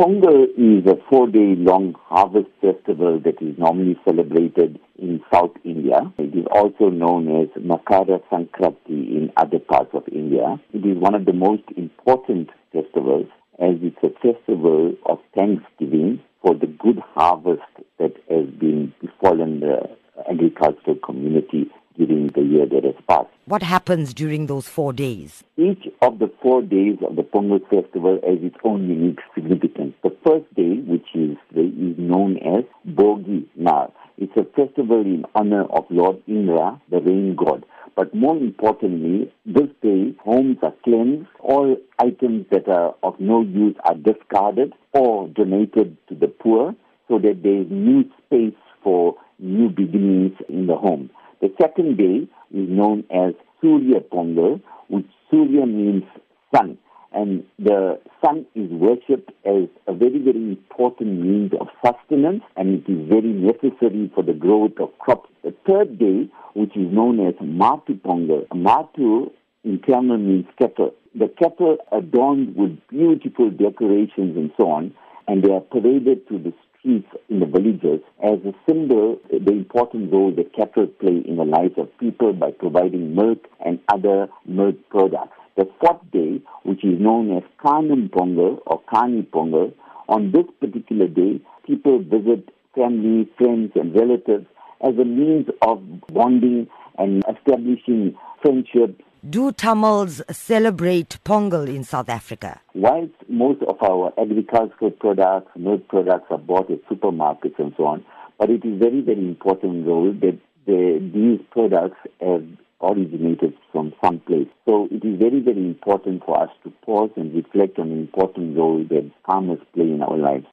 Pongal is a four-day-long harvest festival that is normally celebrated in South India. It is also known as Makara Sankranti in other parts of India. It is one of the most important festivals as it's a festival of thanksgiving for the good harvest that has been befallen the agricultural community during the year that has passed. What happens during those four days? Each of the four days of the Pongal festival has its own unique significance. The first day, which is, is known as Bogi Nar, it's a festival in honor of Lord Indra, the rain god. But more importantly, this day, homes are cleansed, all items that are of no use are discarded or donated to the poor so that there is new space for new beginnings in the home. Second day is known as Surya Pongal, which Surya means sun. And the sun is worshipped as a very, very important means of sustenance and it is very necessary for the growth of crops. The third day, which is known as Matu Pongal, Matu in Tamil means kettle. The kettle adorned with beautiful decorations and so on, and they are paraded to the streets in the villages as a symbol the important role that cattle play in the lives of people by providing milk and other milk products. The fourth day, which is known as Kanum Pongal or Kani Pongal, on this particular day, people visit family, friends, and relatives as a means of bonding and establishing friendship. do Tamils celebrate Pongal in South Africa? Whilst most of our agricultural products, milk products are bought at supermarkets and so on, but it is very, very important role that the, these products have originated from some place. So it is very, very important for us to pause and reflect on the important role that farmers play in our lives.